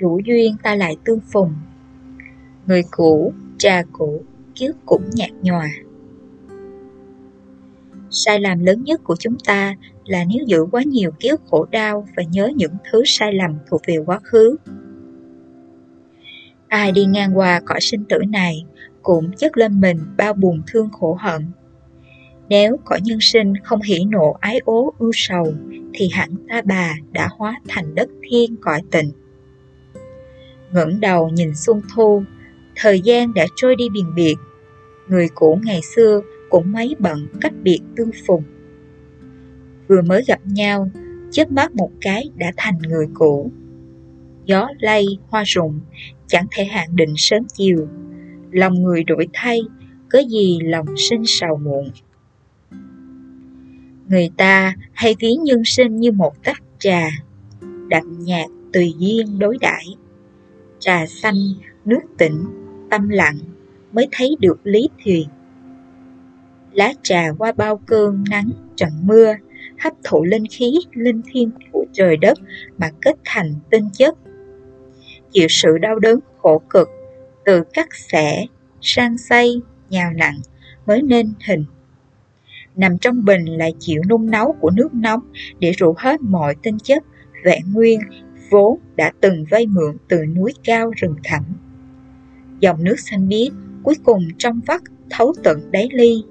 đủ duyên ta lại tương phùng Người cũ, trà cũ, kiếp cũng nhạt nhòa Sai lầm lớn nhất của chúng ta là nếu giữ quá nhiều ký ức khổ đau và nhớ những thứ sai lầm thuộc về quá khứ. Ai đi ngang qua cõi sinh tử này cũng chất lên mình bao buồn thương khổ hận. Nếu cõi nhân sinh không hỉ nộ ái ố ưu sầu thì hẳn ta bà đã hóa thành đất thiên cõi tịnh ngẩng đầu nhìn xuân thu, thời gian đã trôi đi biền biệt. Người cũ ngày xưa cũng mấy bận cách biệt tương phùng. Vừa mới gặp nhau, chớp mắt một cái đã thành người cũ. Gió lay, hoa rụng, chẳng thể hạn định sớm chiều. Lòng người đổi thay, có gì lòng sinh sầu muộn. Người ta hay ví nhân sinh như một tách trà, đậm nhạt tùy duyên đối đãi Trà xanh, nước tĩnh, tâm lặng mới thấy được lý thuyền lá trà qua bao cơn nắng trận mưa, hấp thụ linh khí, linh thiên của trời đất mà kết thành tinh chất. Chịu sự đau đớn khổ cực, từ cắt xẻ, sang xây, nhào nặng mới nên hình. Nằm trong bình lại chịu nung nấu của nước nóng để rủ hết mọi tinh chất, vẹn nguyên, vốn đã từng vay mượn từ núi cao rừng thẳm. Dòng nước xanh biếc cuối cùng trong vắt thấu tận đáy ly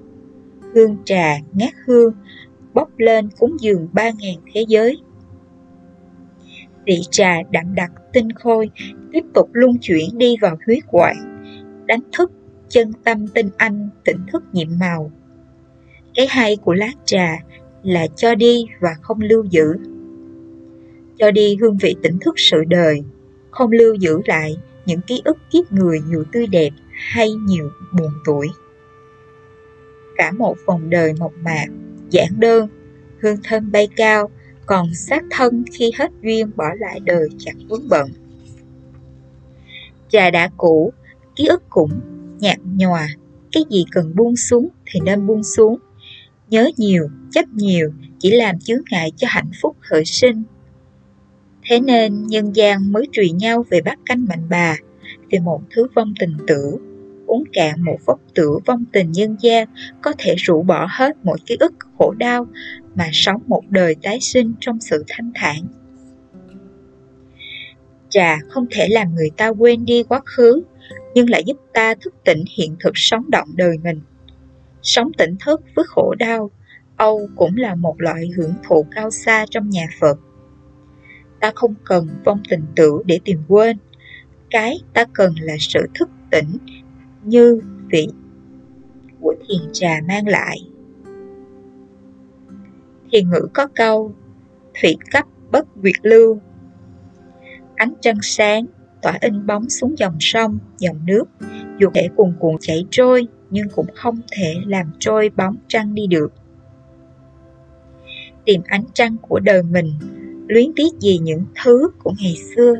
hương trà ngát hương bốc lên cúng dường ba ngàn thế giới. Vị trà đậm đặc tinh khôi tiếp tục luân chuyển đi vào huyết quản, đánh thức chân tâm tinh anh tỉnh thức nhiệm màu. Cái hay của lá trà là cho đi và không lưu giữ. Cho đi hương vị tỉnh thức sự đời, không lưu giữ lại những ký ức kiếp người nhiều tươi đẹp hay nhiều buồn tuổi cả một vòng đời mộc mạc, giản đơn, hương thân bay cao, còn sát thân khi hết duyên bỏ lại đời chẳng vướng bận. Trà đã cũ, ký ức cũng nhạt nhòa, cái gì cần buông xuống thì nên buông xuống. Nhớ nhiều, chấp nhiều chỉ làm chướng ngại cho hạnh phúc khởi sinh. Thế nên nhân gian mới trùy nhau về bát canh mạnh bà, về một thứ vong tình tử uống cạn một vốc tử vong tình nhân gian có thể rũ bỏ hết mọi ký ức khổ đau mà sống một đời tái sinh trong sự thanh thản. Trà không thể làm người ta quên đi quá khứ, nhưng lại giúp ta thức tỉnh hiện thực sống động đời mình. Sống tỉnh thức với khổ đau, Âu cũng là một loại hưởng thụ cao xa trong nhà Phật. Ta không cần vong tình tử để tìm quên, cái ta cần là sự thức tỉnh như vị của thiền trà mang lại. Thiền ngữ có câu Thủy cấp bất quyệt lưu. Ánh trăng sáng tỏa in bóng xuống dòng sông, dòng nước. Dù để cuồn cuộn chảy trôi nhưng cũng không thể làm trôi bóng trăng đi được. Tìm ánh trăng của đời mình Luyến tiếc gì những thứ của ngày xưa.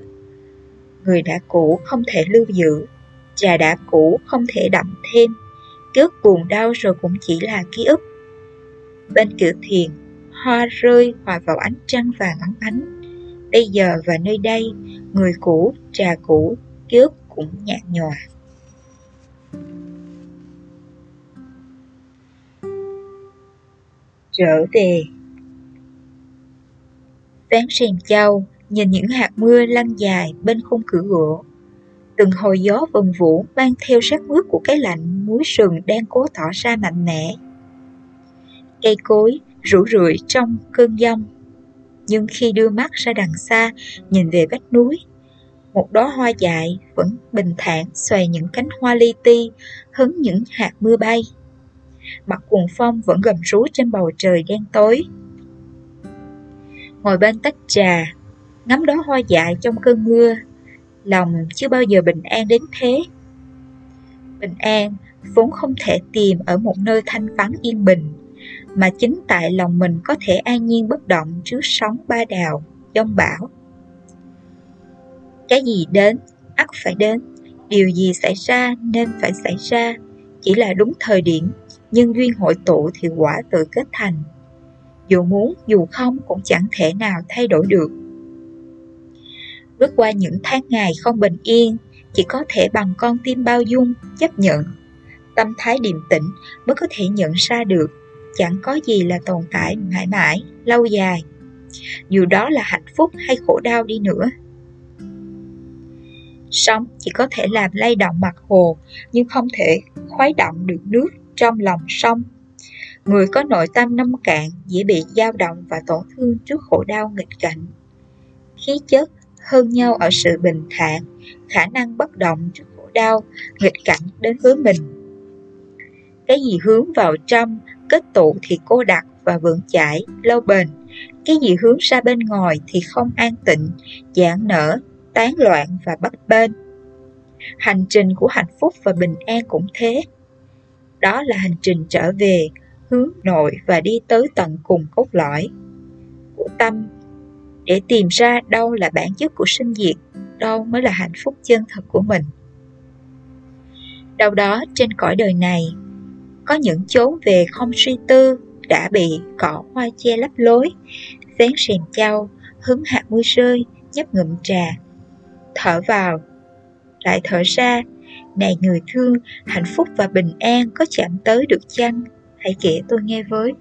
Người đã cũ không thể lưu giữ trà đã cũ không thể đậm thêm. Ký ức buồn đau rồi cũng chỉ là ký ức. Bên cửa thiền, hoa rơi hòa vào ánh trăng vàng óng ánh. Bây giờ và nơi đây, người cũ trà cũ ký ức cũng nhạt nhòa. Trở về ván rèm châu nhìn những hạt mưa lăn dài bên khung cửa gỗ từng hồi gió vần vũ mang theo sát mướt của cái lạnh núi sừng đang cố tỏ ra mạnh mẽ. Cây cối rủ rượi trong cơn giông, nhưng khi đưa mắt ra đằng xa nhìn về vách núi, một đóa hoa dại vẫn bình thản xòe những cánh hoa li ti hứng những hạt mưa bay. Mặt cuồng phong vẫn gầm rú trên bầu trời đen tối. Ngồi bên tách trà, ngắm đóa hoa dại trong cơn mưa lòng chưa bao giờ bình an đến thế. Bình an vốn không thể tìm ở một nơi thanh vắng yên bình, mà chính tại lòng mình có thể an nhiên bất động trước sóng ba đào, giông bão. Cái gì đến, ắt phải đến, điều gì xảy ra nên phải xảy ra, chỉ là đúng thời điểm, nhân duyên hội tụ thì quả tự kết thành. Dù muốn, dù không cũng chẳng thể nào thay đổi được. Bước qua những tháng ngày không bình yên chỉ có thể bằng con tim bao dung chấp nhận. Tâm thái điềm tĩnh mới có thể nhận ra được chẳng có gì là tồn tại mãi mãi lâu dài. Dù đó là hạnh phúc hay khổ đau đi nữa. Sống chỉ có thể làm lay động mặt hồ, nhưng không thể khuấy động được nước trong lòng sông. Người có nội tâm nông cạn dễ bị dao động và tổn thương trước khổ đau nghịch cảnh. Khí chất hơn nhau ở sự bình thản, khả năng bất động trước khổ đau, nghịch cảnh đến với mình. Cái gì hướng vào trong, kết tụ thì cô đặc và vững chãi, lâu bền. Cái gì hướng ra bên ngoài thì không an tịnh, giãn nở, tán loạn và bất bên. Hành trình của hạnh phúc và bình an cũng thế. Đó là hành trình trở về, hướng nội và đi tới tận cùng cốt lõi của tâm để tìm ra đâu là bản chất của sinh diệt, đâu mới là hạnh phúc chân thật của mình. Đâu đó trên cõi đời này, có những chốn về không suy tư đã bị cỏ hoa che lấp lối, vén rèm trao, hứng hạt mưa rơi, nhấp ngụm trà, thở vào, lại thở ra, này người thương, hạnh phúc và bình an có chạm tới được chăng? Hãy kể tôi nghe với.